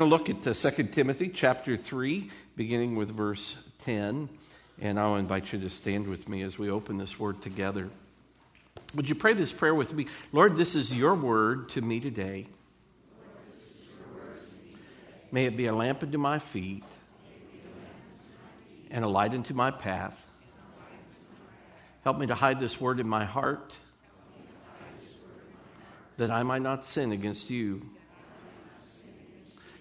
Look at uh, 2 Timothy chapter 3, beginning with verse 10. And I'll invite you to stand with me as we open this word together. Would you pray this prayer with me? Lord, this is your word to me today. May it be a lamp unto my feet and a light unto my path. Help me to hide this word in my heart that I might not sin against you.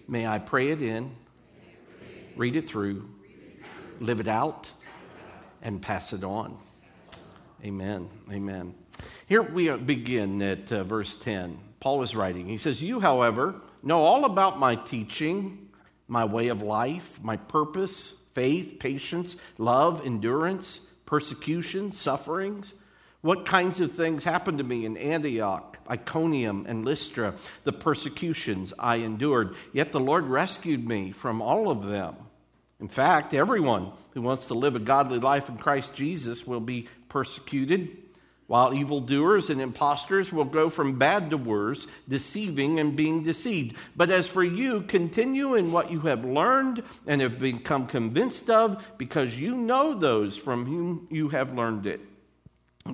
May I pray it in, read it through, live it out, and pass it on. Amen. Amen. Here we begin at uh, verse 10. Paul is writing. He says, You, however, know all about my teaching, my way of life, my purpose, faith, patience, love, endurance, persecution, sufferings what kinds of things happened to me in Antioch, Iconium, and Lystra, the persecutions I endured? Yet the Lord rescued me from all of them. In fact, everyone who wants to live a godly life in Christ Jesus will be persecuted, while evildoers and impostors will go from bad to worse, deceiving and being deceived. But as for you, continue in what you have learned and have become convinced of, because you know those from whom you have learned it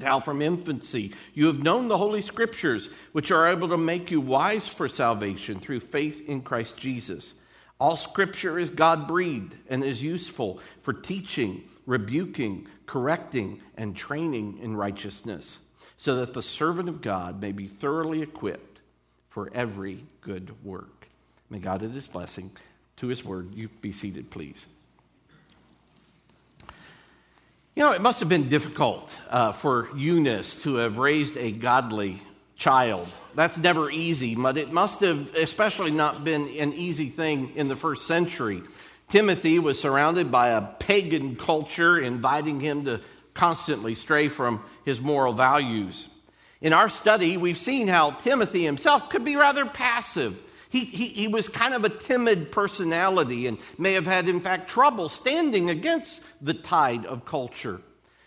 how from infancy you have known the Holy Scriptures, which are able to make you wise for salvation through faith in Christ Jesus. All Scripture is God breathed and is useful for teaching, rebuking, correcting, and training in righteousness, so that the servant of God may be thoroughly equipped for every good work. May God add his blessing to his word. You be seated, please. You know, it must have been difficult uh, for Eunice to have raised a godly child. That's never easy, but it must have especially not been an easy thing in the first century. Timothy was surrounded by a pagan culture, inviting him to constantly stray from his moral values. In our study, we've seen how Timothy himself could be rather passive. He, he, he was kind of a timid personality and may have had, in fact, trouble standing against the tide of culture.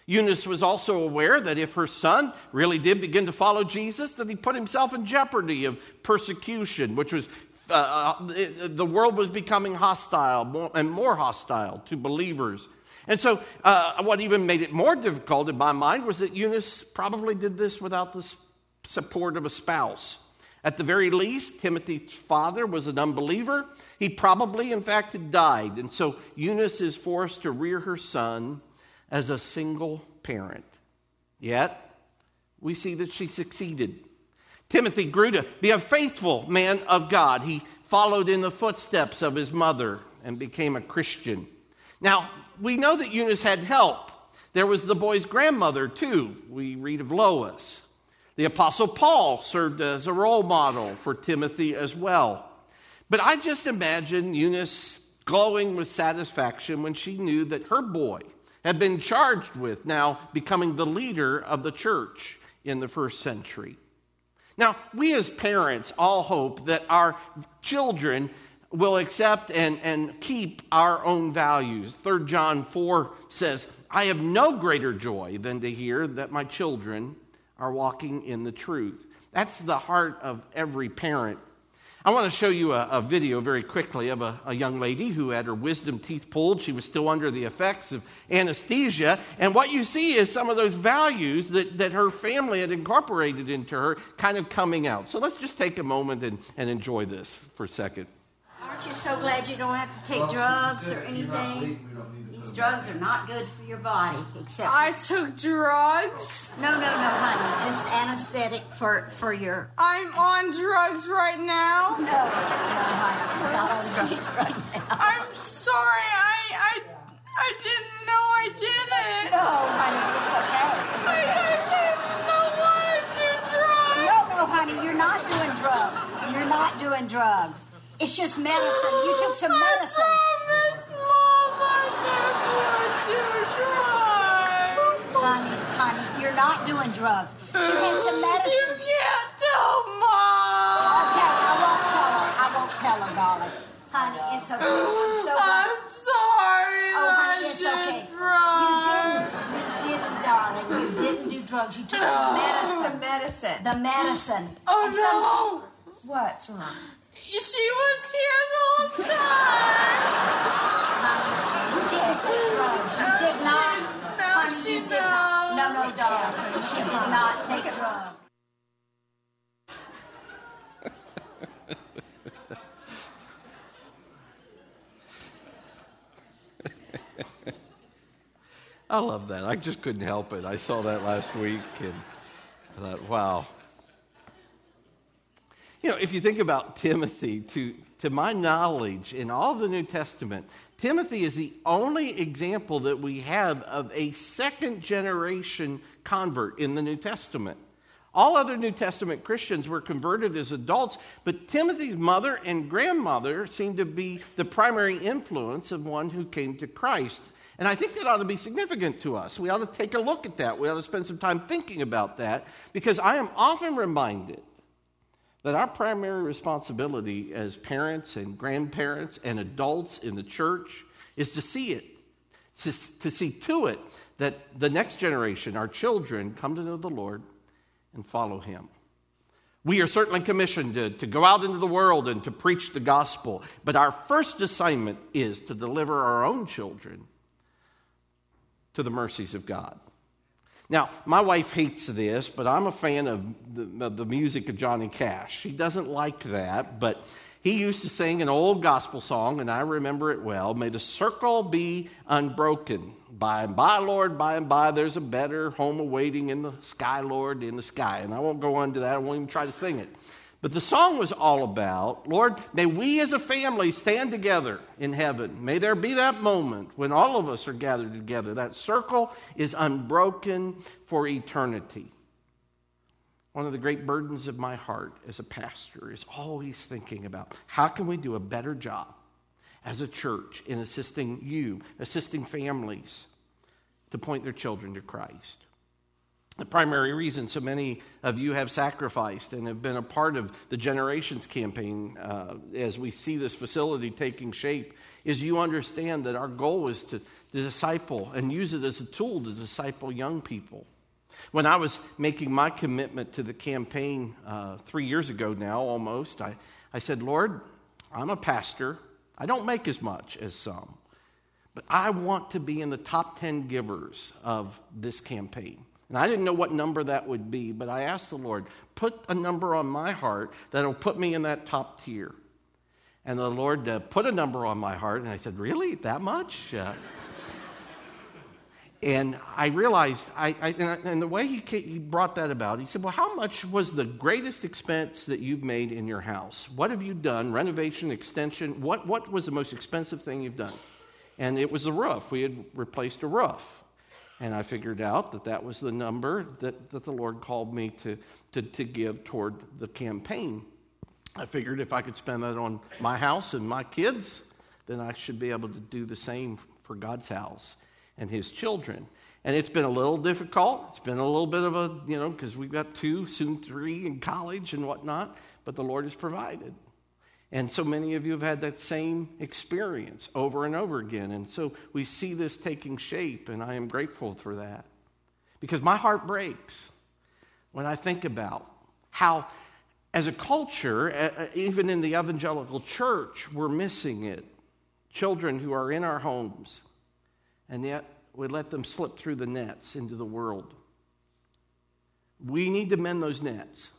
Eunice was also aware that if her son really did begin to follow Jesus, that he put himself in jeopardy of persecution, which was uh, uh the world was becoming hostile more, and more hostile to believers. And so, uh, what even made it more difficult in my mind was that Eunice probably did this without the support of a spouse. At the very least, Timothy's father was an unbeliever. He probably, in fact, had died. And so Eunice is forced to rear her son as a single parent. Yet, we see that she succeeded. Timothy grew to be a faithful man of God. He followed in the footsteps of his mother and became a Christian. Now, we know that Eunice had help. There was the boy's grandmother, too. We read of Lois. The Apostle Paul served as a role model for Timothy as well. But I just imagine Eunice glowing with satisfaction when she knew that her boy had been charged with now becoming the leader of the church in the first century. Now, we as parents all hope that our children will accept and, and keep our own values. 3 John 4 says, I have no greater joy than to hear that my children are walking in the truth. That's the heart of every parent. I want to show you a, a video very quickly of a, a, young lady who had her wisdom teeth pulled. She was still under the effects of anesthesia. And what you see is some of those values that, that her family had incorporated into her kind of coming out. So let's just take a moment and, and enjoy this for a second. Aren't you so glad you don't have to take drugs or anything? These drugs are not good for your body, except. I took drugs. No, no, no, honey. Just anesthetic for for your. I'm on drugs right now. No, no, honey. You're not on drugs right now. I'm sorry. I I I didn't know I did it. No, honey. It's okay. It's okay. I, I didn't know want to do drugs. No, no, honey. You're not doing drugs. You're not doing drugs. It's just medicine. You took some medicine. Honey, honey, you're not doing drugs. You had some medicine. You can't tell Mom. Okay, I won't tell her. I won't tell her, darling. Honey, it's okay. I'm so. I'm sorry. Oh, honey, it's okay. Drugs. You didn't. You didn't, darling. You didn't do drugs. You took some medicine. Some medicine. The medicine. Oh And no. some- What's wrong? She was here the whole time. You did take drugs. You did not. No, Honey, she you did not. No, no, don't. darling. She did not take drugs. I love that. I just couldn't help it. I saw that last week and I thought, wow. You know, if you think about Timothy, to, to my knowledge, in all the New Testament, Timothy is the only example that we have of a second generation convert in the New Testament. All other New Testament Christians were converted as adults, but Timothy's mother and grandmother seem to be the primary influence of one who came to Christ. And I think that ought to be significant to us. We ought to take a look at that. We ought to spend some time thinking about that because I am often reminded that our primary responsibility as parents and grandparents and adults in the church is to see it, to, to see to it that the next generation, our children, come to know the Lord and follow Him. We are certainly commissioned to, to go out into the world and to preach the gospel, but our first assignment is to deliver our own children to the mercies of God. Now, my wife hates this, but I'm a fan of the, the, music of Johnny Cash. She doesn't like that, but he used to sing an old gospel song, and I remember it well. May the circle be unbroken. By and by, Lord, by and by, there's a better home awaiting in the sky, Lord, in the sky. And I won't go on to that, I won't even try to sing it. But the song was all about, Lord, may we as a family stand together in heaven. May there be that moment when all of us are gathered together. That circle is unbroken for eternity. One of the great burdens of my heart as a pastor is always thinking about how can we do a better job as a church in assisting you, assisting families to point their children to Christ the primary reason so many of you have sacrificed and have been a part of the Generations campaign uh, as we see this facility taking shape is you understand that our goal is to, to disciple and use it as a tool to disciple young people. When I was making my commitment to the campaign uh, three years ago now, almost, I, I said, Lord, I'm a pastor. I don't make as much as some, but I want to be in the top 10 givers of this campaign. And I didn't know what number that would be, but I asked the Lord, put a number on my heart that'll put me in that top tier. And the Lord uh, put a number on my heart, and I said, Really? That much? Uh, and I realized, I, I, and the way he, he brought that about, he said, Well, how much was the greatest expense that you've made in your house? What have you done? Renovation, extension? What, what was the most expensive thing you've done? And it was the roof. We had replaced a roof. And I figured out that that was the number that, that the Lord called me to, to, to give toward the campaign. I figured if I could spend that on my house and my kids, then I should be able to do the same for God's house and His children. And it's been a little difficult. It's been a little bit of a, you know, because we've got two, soon three in college and whatnot, but the Lord has provided. And so many of you have had that same experience over and over again. And so we see this taking shape, and I am grateful for that. Because my heart breaks when I think about how, as a culture, even in the evangelical church, we're missing it. Children who are in our homes, and yet we let them slip through the nets into the world. We need to mend those nets.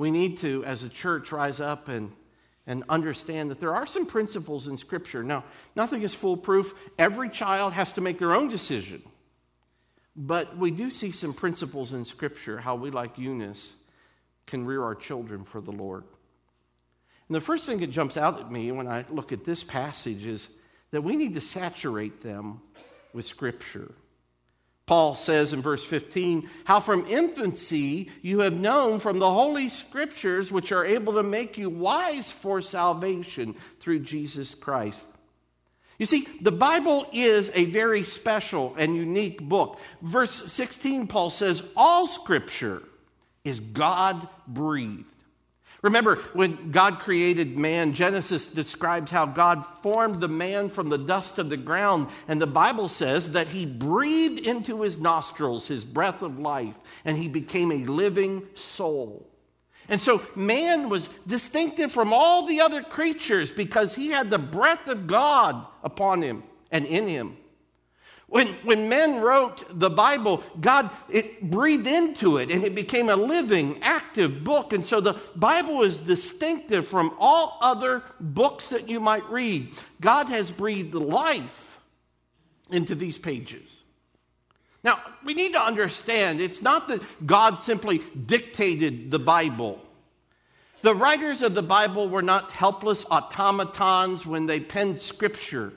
We need to, as a church, rise up and, and understand that there are some principles in Scripture. Now, nothing is foolproof. Every child has to make their own decision. But we do see some principles in Scripture how we, like Eunice, can rear our children for the Lord. And the first thing that jumps out at me when I look at this passage is that we need to saturate them with Scripture. Paul says in verse 15, How from infancy you have known from the Holy Scriptures, which are able to make you wise for salvation through Jesus Christ. You see, the Bible is a very special and unique book. Verse 16, Paul says, All Scripture is God breathed. Remember, when God created man, Genesis describes how God formed the man from the dust of the ground. And the Bible says that he breathed into his nostrils his breath of life, and he became a living soul. And so man was distinctive from all the other creatures because he had the breath of God upon him and in him. When, when men wrote the Bible, God it breathed into it and it became a living, active book. And so the Bible is distinctive from all other books that you might read. God has breathed life into these pages. Now, we need to understand it's not that God simply dictated the Bible. The writers of the Bible were not helpless automatons when they penned scripture.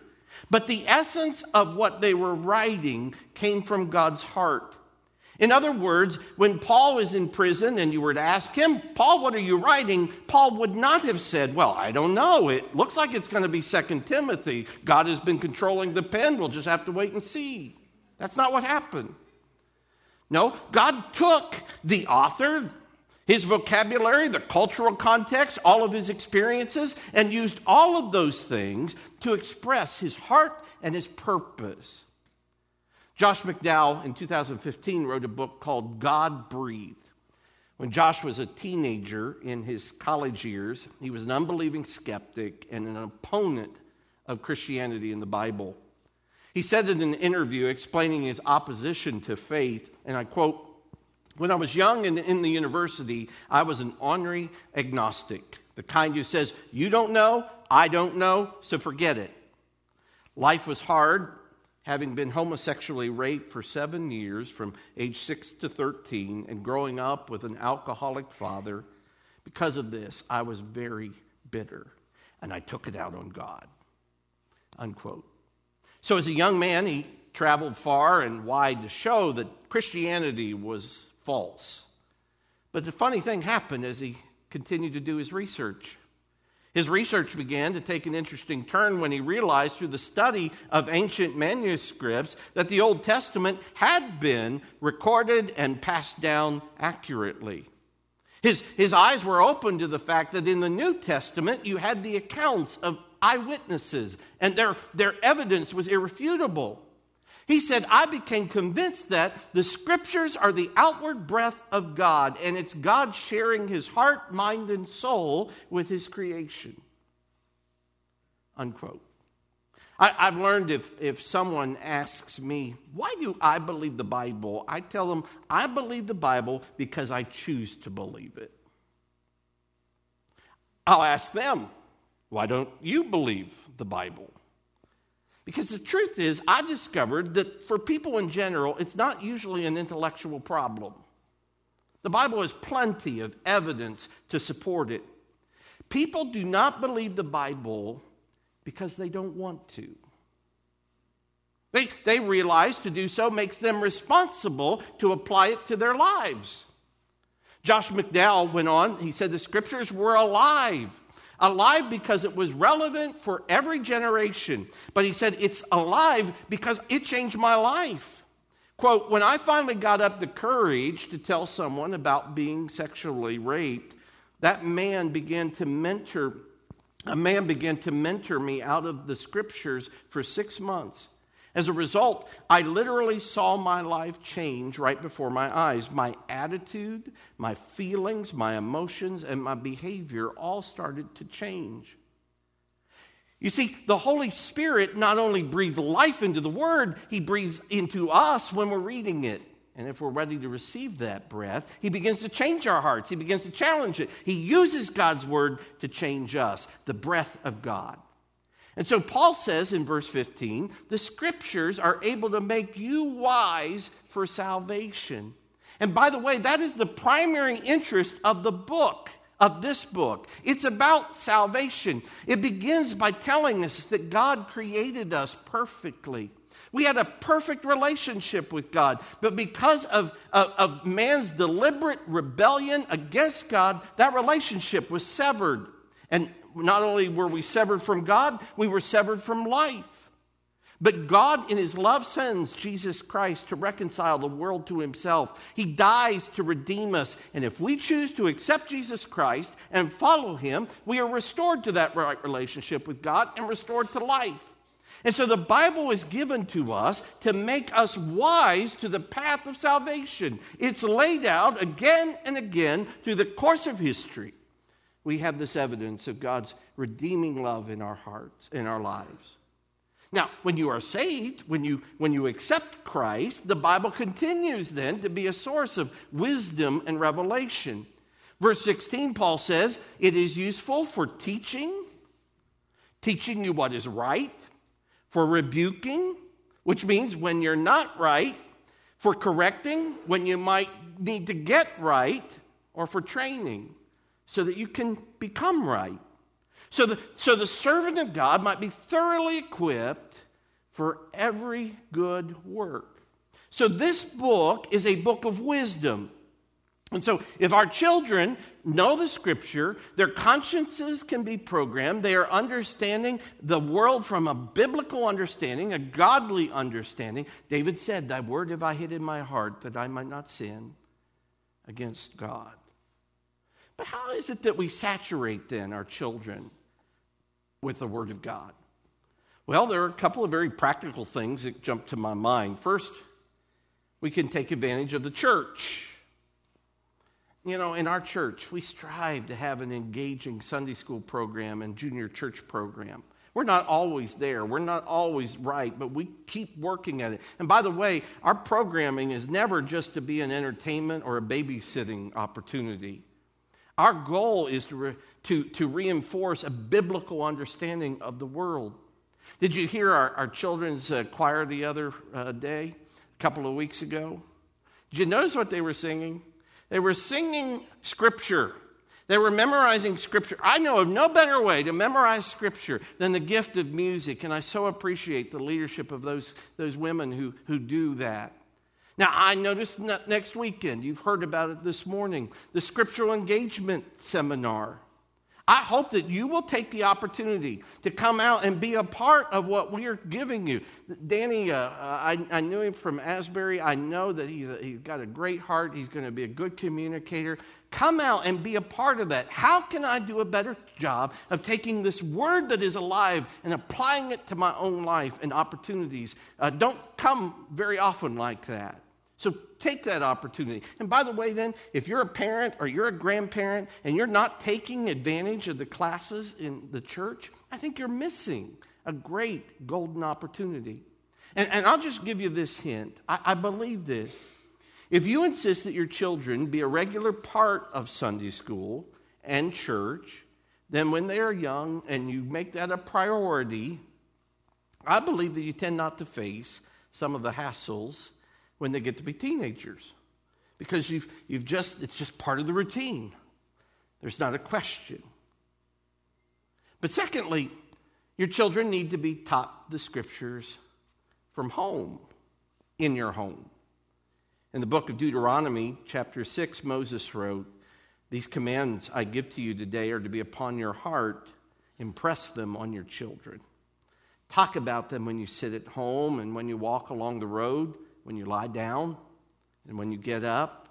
But the essence of what they were writing came from God's heart. In other words, when Paul was in prison and you were to ask him, Paul, what are you writing? Paul would not have said, Well, I don't know. It looks like it's going to be Second Timothy. God has been controlling the pen. We'll just have to wait and see. That's not what happened. No, God took the author, his vocabulary, the cultural context, all of his experiences, and used all of those things to express his heart and his purpose. Josh McDowell in 2015 wrote a book called God Breathed. When Josh was a teenager in his college years, he was an unbelieving skeptic and an opponent of Christianity and the Bible. He said in an interview explaining his opposition to faith, and I quote, when I was young and in the university, I was an ornery agnostic, the kind who says, You don't know, I don't know, so forget it. Life was hard, having been homosexually raped for seven years from age 6 to 13 and growing up with an alcoholic father. Because of this, I was very bitter and I took it out on God. Unquote. So, as a young man, he traveled far and wide to show that Christianity was false. But the funny thing happened as he continued to do his research. His research began to take an interesting turn when he realized through the study of ancient manuscripts that the Old Testament had been recorded and passed down accurately. His, his eyes were open to the fact that in the New Testament you had the accounts of eyewitnesses, and their, their evidence was irrefutable. He said, I became convinced that the scriptures are the outward breath of God, and it's God sharing his heart, mind, and soul with his creation. Unquote. I, have learned if, if someone asks me, why do I believe the Bible? I tell them, I believe the Bible because I choose to believe it. I'll ask them, why don't you believe the Bible? Because the truth is, I discovered that for people in general, it's not usually an intellectual problem. The Bible has plenty of evidence to support it. People do not believe the Bible because they don't want to. They, they realize to do so makes them responsible to apply it to their lives. Josh McDowell went on, he said the scriptures were alive alive because it was relevant for every generation. But he said it's alive because it changed my life. Quote, when I finally got up the courage to tell someone about being sexually raped, that man began to mentor, a man began to mentor me out of the scriptures for six months. As a result, I literally saw my life change right before my eyes. My attitude, my feelings, my emotions, and my behavior all started to change. You see, the Holy Spirit not only breathes life into the Word, He breathes into us when we're reading it. And if we're ready to receive that breath, He begins to change our hearts. He begins to challenge it. He uses God's Word to change us, the breath of God. And so Paul says in verse 15, the scriptures are able to make you wise for salvation. And by the way, that is the primary interest of the book, of this book. It's about salvation. It begins by telling us that God created us perfectly. We had a perfect relationship with God, but because of, of, of man's deliberate rebellion against God, that relationship was severed. And not only were we severed from God, we were severed from life. But God, in His love, sends Jesus Christ to reconcile the world to Himself. He dies to redeem us. And if we choose to accept Jesus Christ and follow Him, we are restored to that right relationship with God and restored to life. And so the Bible is given to us to make us wise to the path of salvation. It's laid out again and again through the course of history. We have this evidence of God's redeeming love in our hearts, in our lives. Now, when you are saved, when you, when you accept Christ, the Bible continues then to be a source of wisdom and revelation. Verse 16, Paul says, it is useful for teaching, teaching you what is right, for rebuking, which means when you're not right, for correcting, when you might need to get right, or for training, so that you can become right. So the, so the servant of God might be thoroughly equipped for every good work. So this book is a book of wisdom. And so, if our children know the scripture, their consciences can be programmed. They are understanding the world from a biblical understanding, a godly understanding. David said, Thy word have I hid in my heart that I might not sin against God. But how is it that we saturate then our children with the word of God? Well, there are a couple of very practical things that jump to my mind. First, we can take advantage of the church. You know, in our church, we strive to have an engaging Sunday school program and junior church program. We're not always there. We're not always right, but we keep working at it. And by the way, our programming is never just to be an entertainment or a babysitting opportunity. Our goal is to, re, to, to reinforce a biblical understanding of the world. Did you hear our, our children's uh, choir the other uh, day, a couple of weeks ago? Did you notice what they were singing? They were singing scripture. They were memorizing scripture. I know of no better way to memorize scripture than the gift of music, and I so appreciate the leadership of those, those women who, who do that. Now, I noticed next weekend, you've heard about it this morning, the scriptural engagement seminar. I hope that you will take the opportunity to come out and be a part of what we are giving you. Danny, uh, I, I, knew him from Asbury. I know that he's, a, he's got a great heart. He's going to be a good communicator. Come out and be a part of that. How can I do a better job of taking this word that is alive and applying it to my own life and opportunities? Uh, don't come very often like that. So take that opportunity. And by the way, then, if you're a parent or you're a grandparent and you're not taking advantage of the classes in the church, I think you're missing a great golden opportunity. And, and I'll just give you this hint I, I believe this. If you insist that your children be a regular part of Sunday school and church, then when they are young and you make that a priority, I believe that you tend not to face some of the hassles when they get to be teenagers because you've, you've just, it's just part of the routine. There's not a question. But secondly, your children need to be taught the scriptures from home, in your home. In the book of Deuteronomy, chapter 6, Moses wrote, These commands I give to you today are to be upon your heart. Impress them on your children. Talk about them when you sit at home and when you walk along the road when you lie down and when you get up.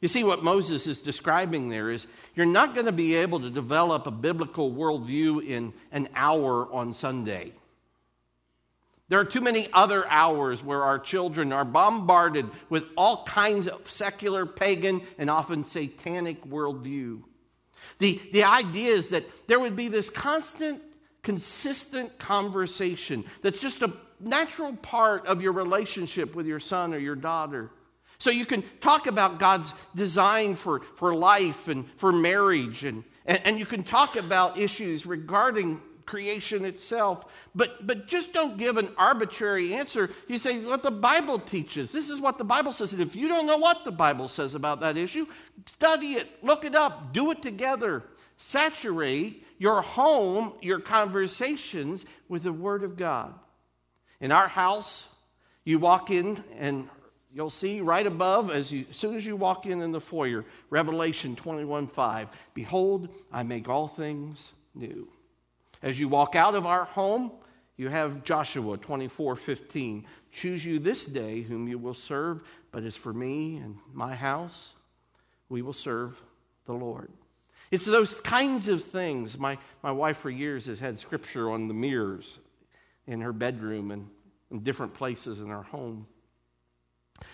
You see, what Moses is describing there is you're not going to be able to develop a biblical worldview in an hour on Sunday. There are too many other hours where our children are bombarded with all kinds of secular, pagan, and often satanic worldview. The, the idea is that there would be this constant, consistent conversation that's just a natural part of your relationship with your son or your daughter. So you can talk about God's design for, for life and for marriage, and, and, and you can talk about issues regarding creation itself, but, but just don't give an arbitrary answer. You say what the Bible teaches. This is what the Bible says. And if you don't know what the Bible says about that issue, study it, look it up, do it together. Saturate your home, your conversations with the Word of God. In our house, you walk in and you'll see right above, as, you, as soon as you walk in in the foyer, Revelation 21 5. Behold, I make all things new. As you walk out of our home, you have Joshua 24:15 Choose you this day whom you will serve, but as for me and my house, we will serve the Lord. It's those kinds of things. My, my wife, for years, has had scripture on the mirrors in her bedroom and in different places in her home.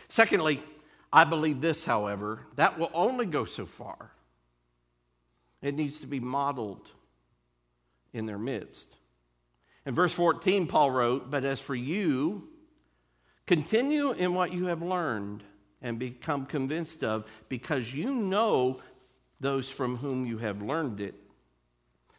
Secondly, I believe this, however, that will only go so far. It needs to be modeled in their midst. In verse 14, Paul wrote, But as for you, continue in what you have learned and become convinced of, because you know those from whom you have learned it.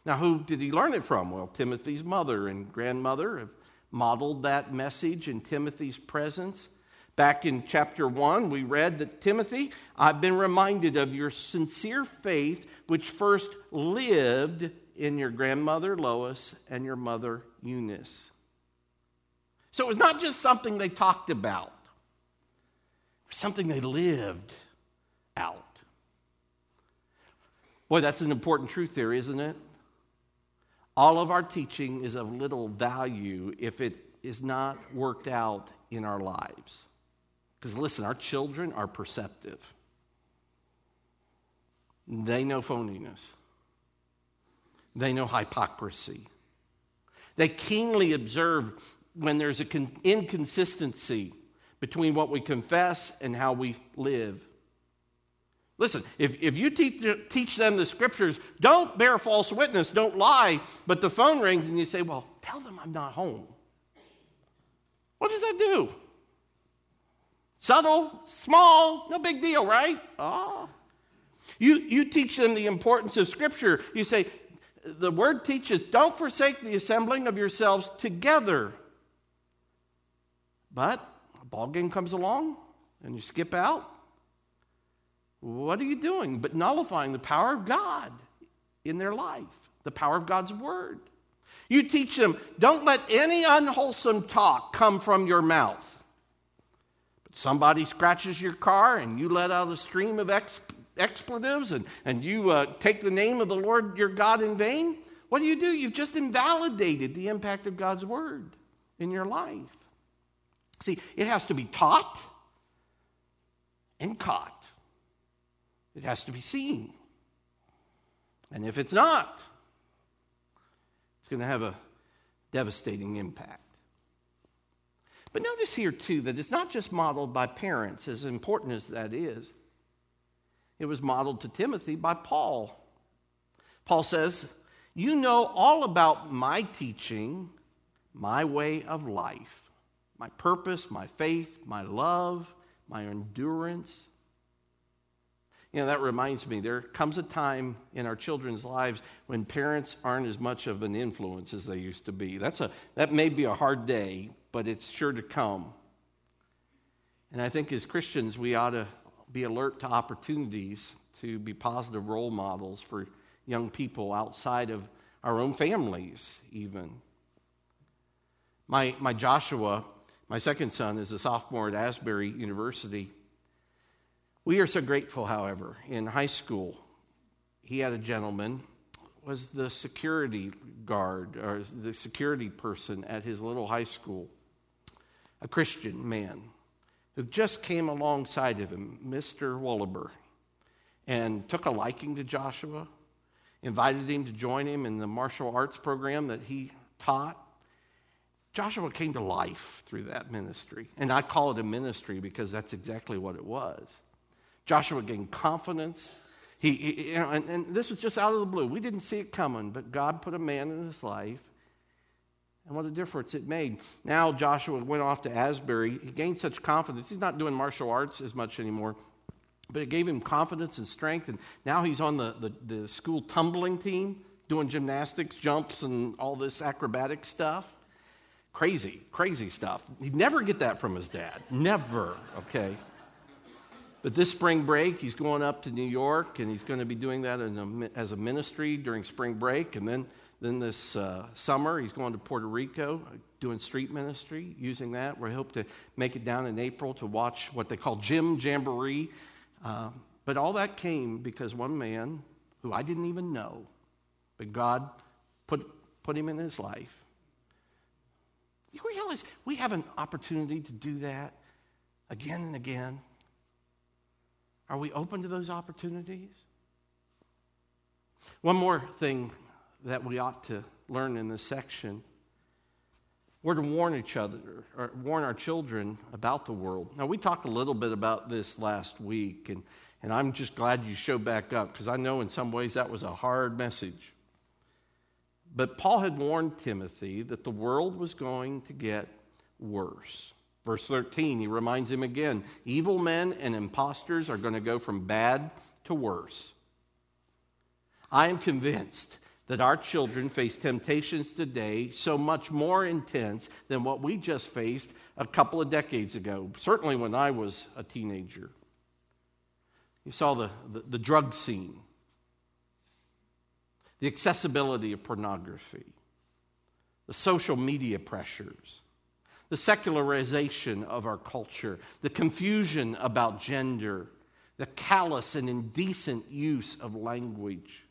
Now, who did he learn it from? Well, Timothy's mother and grandmother have modeled that message in Timothy's presence. Back in chapter 1, we read that Timothy, I've been reminded of your sincere faith, which first lived in your grandmother Lois and your mother Eunice. So it was not just something they talked about, it was something they lived out. Boy, that's an important truth there, isn't it? All of our teaching is of little value if it is not worked out in our lives. Because listen, our children are perceptive. They know phoniness. They know hypocrisy. They keenly observe when there's an inconsistency between what we confess and how we live. Listen, if, if you teach, teach them the scriptures, don't bear false witness, don't lie, but the phone rings and you say, Well, tell them I'm not home. What does that do? Subtle, small, no big deal, right? Oh. You, you teach them the importance of Scripture. You say, the word teaches, don't forsake the assembling of yourselves together. But a ball game comes along and you skip out. What are you doing but nullifying the power of God in their life, the power of God's word? You teach them, don't let any unwholesome talk come from your mouth. But somebody scratches your car and you let out a stream of ex- expletives and, and you uh, take the name of the Lord your God in vain. What do you do? You've just invalidated the impact of God's word in your life. See, it has to be taught and caught. It has to be seen. And if it's not, it's going to have a devastating impact. But notice here, too, that it's not just modeled by parents, as important as that is. It was modeled to Timothy by Paul. Paul says, You know all about my teaching, my way of life, my purpose, my faith, my love, my endurance, you know, that reminds me, there comes a time in our children's lives when parents aren't as much of an influence as they used to be. That's a, that may be a hard day, but it's sure to come. And I think as Christians, we ought to be alert to opportunities to be positive role models for young people outside of our own families, even. My, my Joshua, my second son, is a sophomore at Asbury University. We are so grateful, however. In high school, he had a gentleman was the security guard or the security person at his little high school, a Christian man who just came alongside of him, Mr. Wolleber, and took a liking to Joshua, invited him to join him in the martial arts program that he taught. Joshua came to life through that ministry. And I call it a ministry because that's exactly what it was. Joshua gained confidence. He, he you know, and, and this was just out of the blue. We didn't see it coming, but God put a man in his life. And what a difference it made. Now Joshua went off to Asbury. He gained such confidence. He's not doing martial arts as much anymore, but it gave him confidence and strength. And now he's on the, the, the school tumbling team, doing gymnastics, jumps, and all this acrobatic stuff. Crazy, crazy stuff. He'd never get that from his dad. Never, okay? But this spring break, he's going up to New York, and he's going to be doing that a, as a ministry during spring break. And then, then this uh, summer, he's going to Puerto Rico, doing street ministry, using that. We hope to make it down in April to watch what they call Jim Jamboree. Uh, but all that came because one man who I didn't even know, but God put, put him in his life. You realize we have an opportunity to do that again and again are we open to those opportunities? One more thing that we ought to learn in this section We're to warn each other, or warn our children about the world. Now, we talked a little bit about this last week, and, and I'm just glad you showed back up because I know in some ways that was a hard message. But Paul had warned Timothy that the world was going to get worse. Verse 13, he reminds him again evil men and impostors are going to go from bad to worse. I am convinced that our children face temptations today so much more intense than what we just faced a couple of decades ago, certainly when I was a teenager. You saw the, the, the drug scene, the accessibility of pornography, the social media pressures, the secularization of our culture, the confusion about gender, the callous and indecent use of language.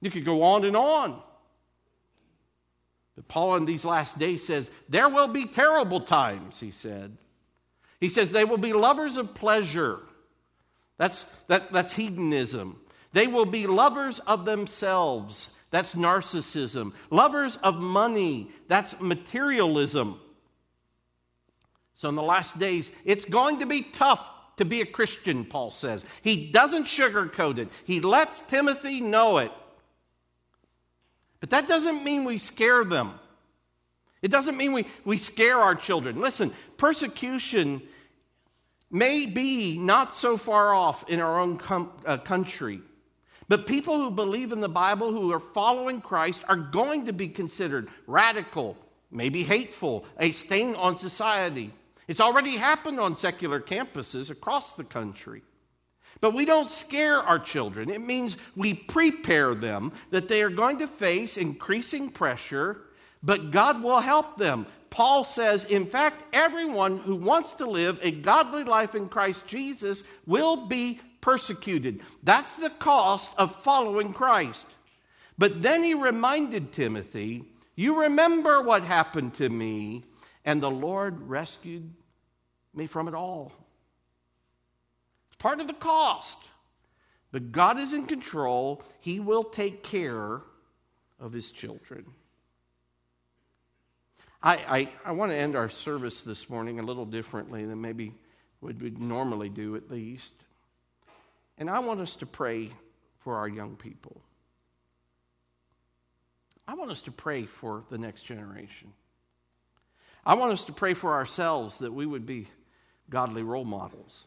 You could go on and on. But Paul in these last days says, There will be terrible times, he said. He says, They will be lovers of pleasure. That's, that, that's hedonism. They will be lovers of themselves. That's narcissism. Lovers of money. That's materialism. So, in the last days, it's going to be tough to be a Christian, Paul says. He doesn't sugarcoat it, he lets Timothy know it. But that doesn't mean we scare them. It doesn't mean we, we scare our children. Listen, persecution may be not so far off in our own com- uh, country. But people who believe in the Bible, who are following Christ, are going to be considered radical, maybe hateful, a stain on society. It's already happened on secular campuses across the country. But we don't scare our children. It means we prepare them that they are going to face increasing pressure, but God will help them. Paul says, in fact, everyone who wants to live a godly life in Christ Jesus will be persecuted. That's the cost of following Christ. But then he reminded Timothy, You remember what happened to me, and the Lord rescued me from it all It's part of the cost. But God is in control, He will take care of His children. I, I, I want to end our service this morning a little differently than maybe would we would normally do, at least. And I want us to pray for our young people. I want us to pray for the next generation. I want us to pray for ourselves that we would be godly role models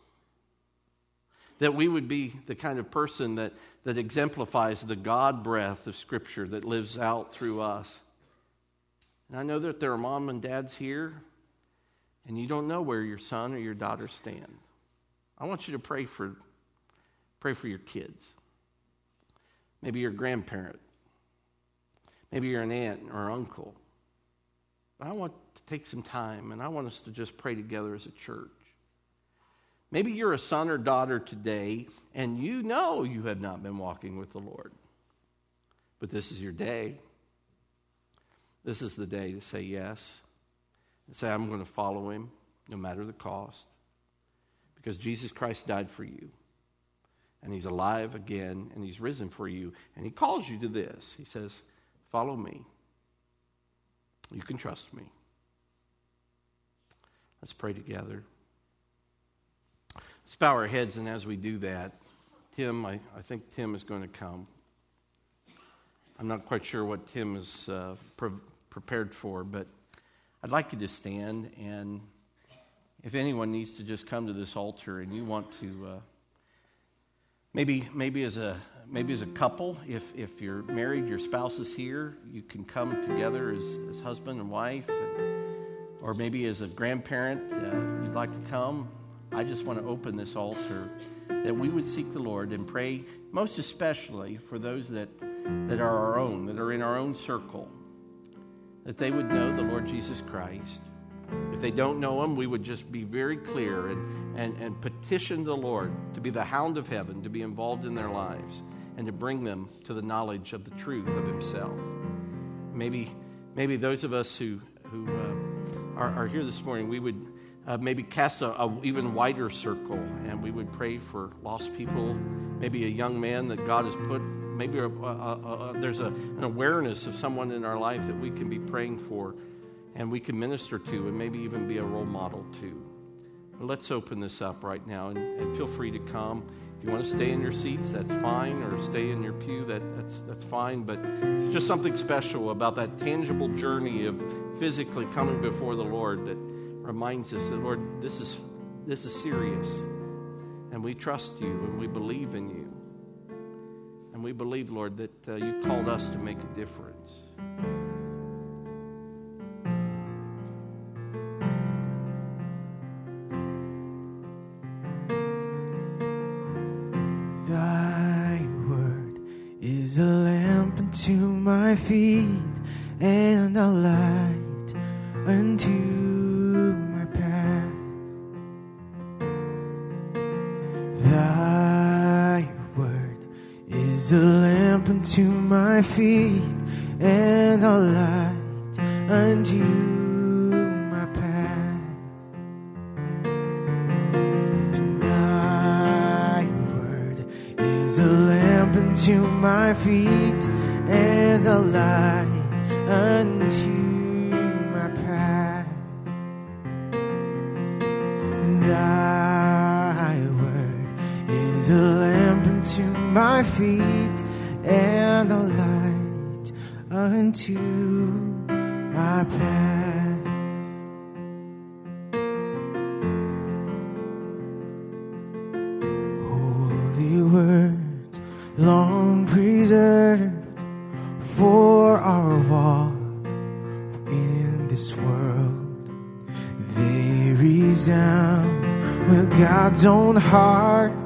that we would be the kind of person that, that exemplifies the God breath of Scripture that lives out through us. And I know that there are mom and dads here, and you don't know where your son or your daughter stand. I want you to pray for, pray for your kids. Maybe your grandparent. Maybe you're an aunt or uncle. I want to take some time, and I want us to just pray together as a church. Maybe you're a son or daughter today and you know you have not been walking with the Lord. But this is your day. This is the day to say yes. And say, I'm going to follow him no matter the cost. Because Jesus Christ died for you. And he's alive again and he's risen for you. And he calls you to this. He says, Follow me. You can trust me. Let's pray together. Let's bow our heads, and as we do that, Tim, I, I think Tim is going to come. I'm not quite sure what Tim is uh, pre- prepared for, but I'd like you to stand. And if anyone needs to just come to this altar and you want to, uh, maybe maybe as a maybe as a couple, if if you're married, your spouse is here, you can come together as, as husband and wife, or maybe as a grandparent, uh, you'd like to come. I just want to open this altar that we would seek the Lord and pray, most especially for those that, that are our own, that are in our own circle, that they would know the Lord Jesus Christ. If they don't know him, we would just be very clear and, and, and petition the Lord to be the hound of heaven, to be involved in their lives, and to bring them to the knowledge of the truth of himself. Maybe, maybe those of us who, who uh, are, are here this morning, we would uh, maybe cast a, a, even wider circle and we would pray for lost people maybe a young man that god has put maybe a, a, there's an awareness of someone in our life that we can be praying for and we can minister to and maybe even be a role model to. But let's open this up right now and, and feel free to come. You want to stay in your seats, that's fine, or stay in your pew, that, that's, that's fine. But just something special about that tangible journey of physically coming before the Lord that reminds us that, Lord, this is, this is serious. And we trust you and we believe in you. And we believe, Lord, that uh, you've called us to make a difference. My a lamp unto my feet and the light unto my path. Holy words long preserved for our walk in this world. They resound with God's own heart.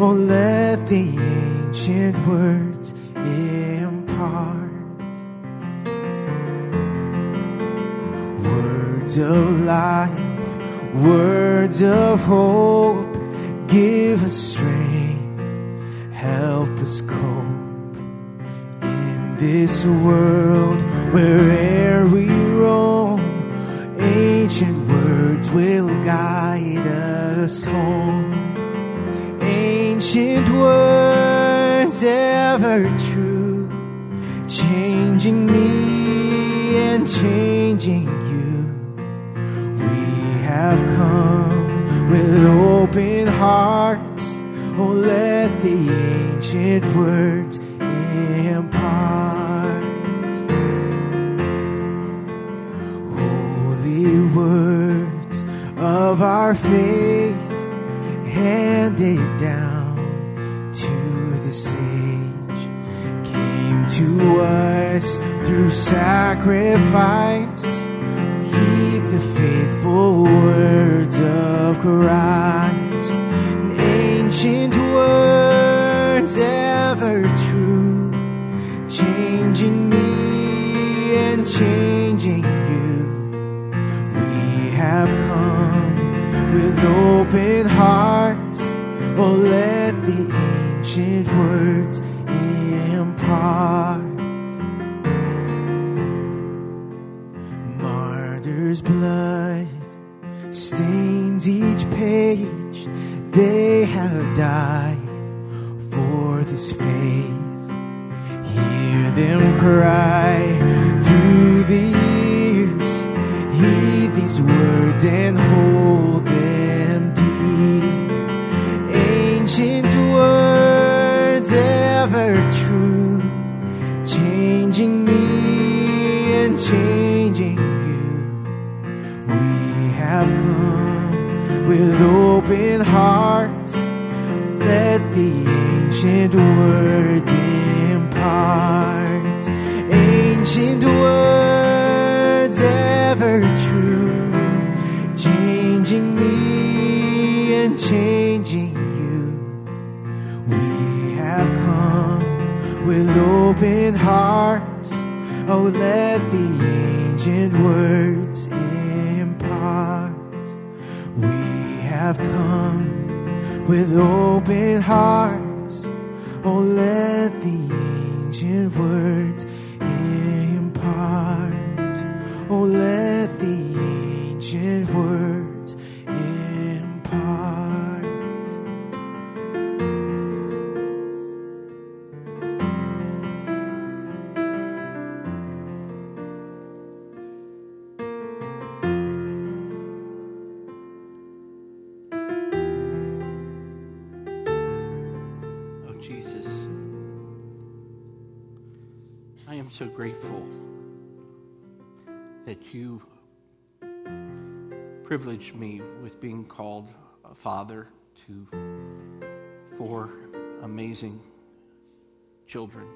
Oh, let the ancient words impart words of life, words of hope. Give us strength, help us cope in this world where'er we roam. Ancient words will guide us home. Ancient words ever true, changing me and changing you. We have come with open hearts. Oh, let the ancient words sacrifice. Heed the faithful words of Christ, ancient words ever true, changing me and changing you. We have come with open hearts. Oh, let the ancient words They have died for this faith. Hear them cry so grateful that you privileged me with being called a father to four amazing children.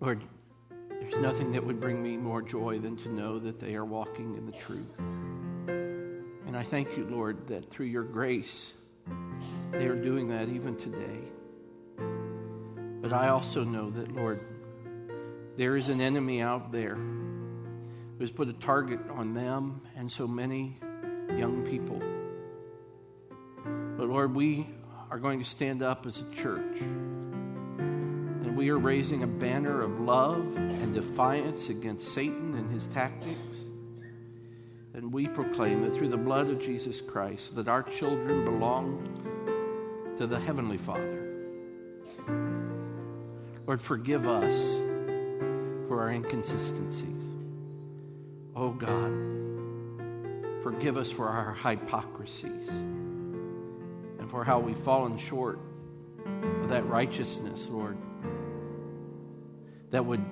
Lord, there's nothing that would bring me more joy than to know that they are walking in the truth. And I thank you, Lord, that through your grace, they are doing that even today. But I also know that, Lord, there is an enemy out there who has put a target on them and so many young people. But Lord, we are going to stand up as a church. And we are raising a banner of love and defiance against Satan and his tactics. And we proclaim that through the blood of Jesus Christ, that our children belong to the Heavenly Father. Lord, forgive us for our inconsistencies. Oh God, forgive us for our hypocrisies and for how we've fallen short of that righteousness, Lord, that would,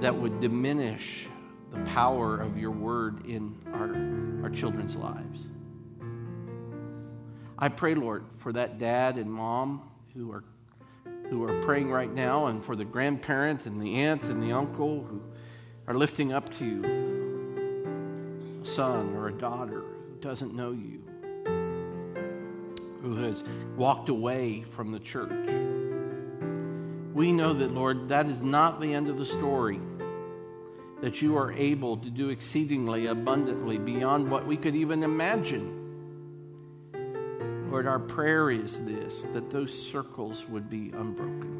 that would diminish the power of your word in our, our children's lives. I pray, Lord, for that dad and mom who are, who are praying right now, and for the grandparent and the aunt and the uncle who are lifting up to you a son or a daughter who doesn't know you, who has walked away from the church. We know that, Lord, that is not the end of the story that you are able to do exceedingly abundantly beyond what we could even imagine. Lord, our prayer is this that those circles would be unbroken.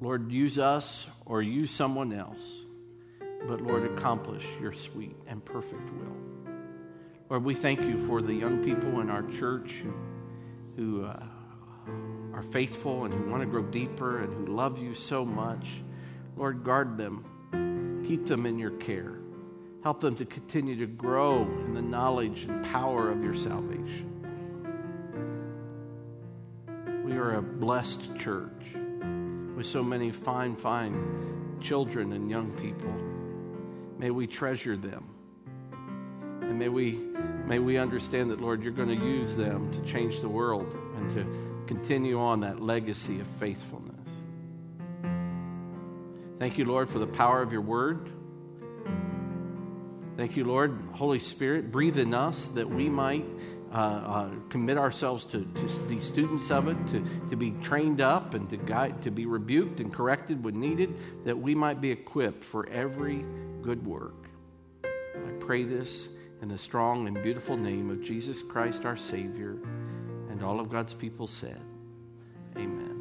Lord, use us or use someone else, but Lord, accomplish your sweet and perfect will. Lord, we thank you for the young people in our church who, who uh, are faithful and who want to grow deeper and who love you so much. Lord, guard them, keep them in your care. Help them to continue to grow in the knowledge and power of your salvation. We are a blessed church with so many fine, fine children and young people. May we treasure them. And may we, may we understand that, Lord, you're going to use them to change the world and to continue on that legacy of faithfulness. Thank you, Lord, for the power of your word. Thank you, Lord. Holy Spirit, breathe in us that we might uh, uh, commit ourselves to, to be students of it, to, to be trained up and to guide, to be rebuked and corrected when needed, that we might be equipped for every good work. I pray this in the strong and beautiful name of Jesus Christ, our Savior, and all of God's people said, Amen.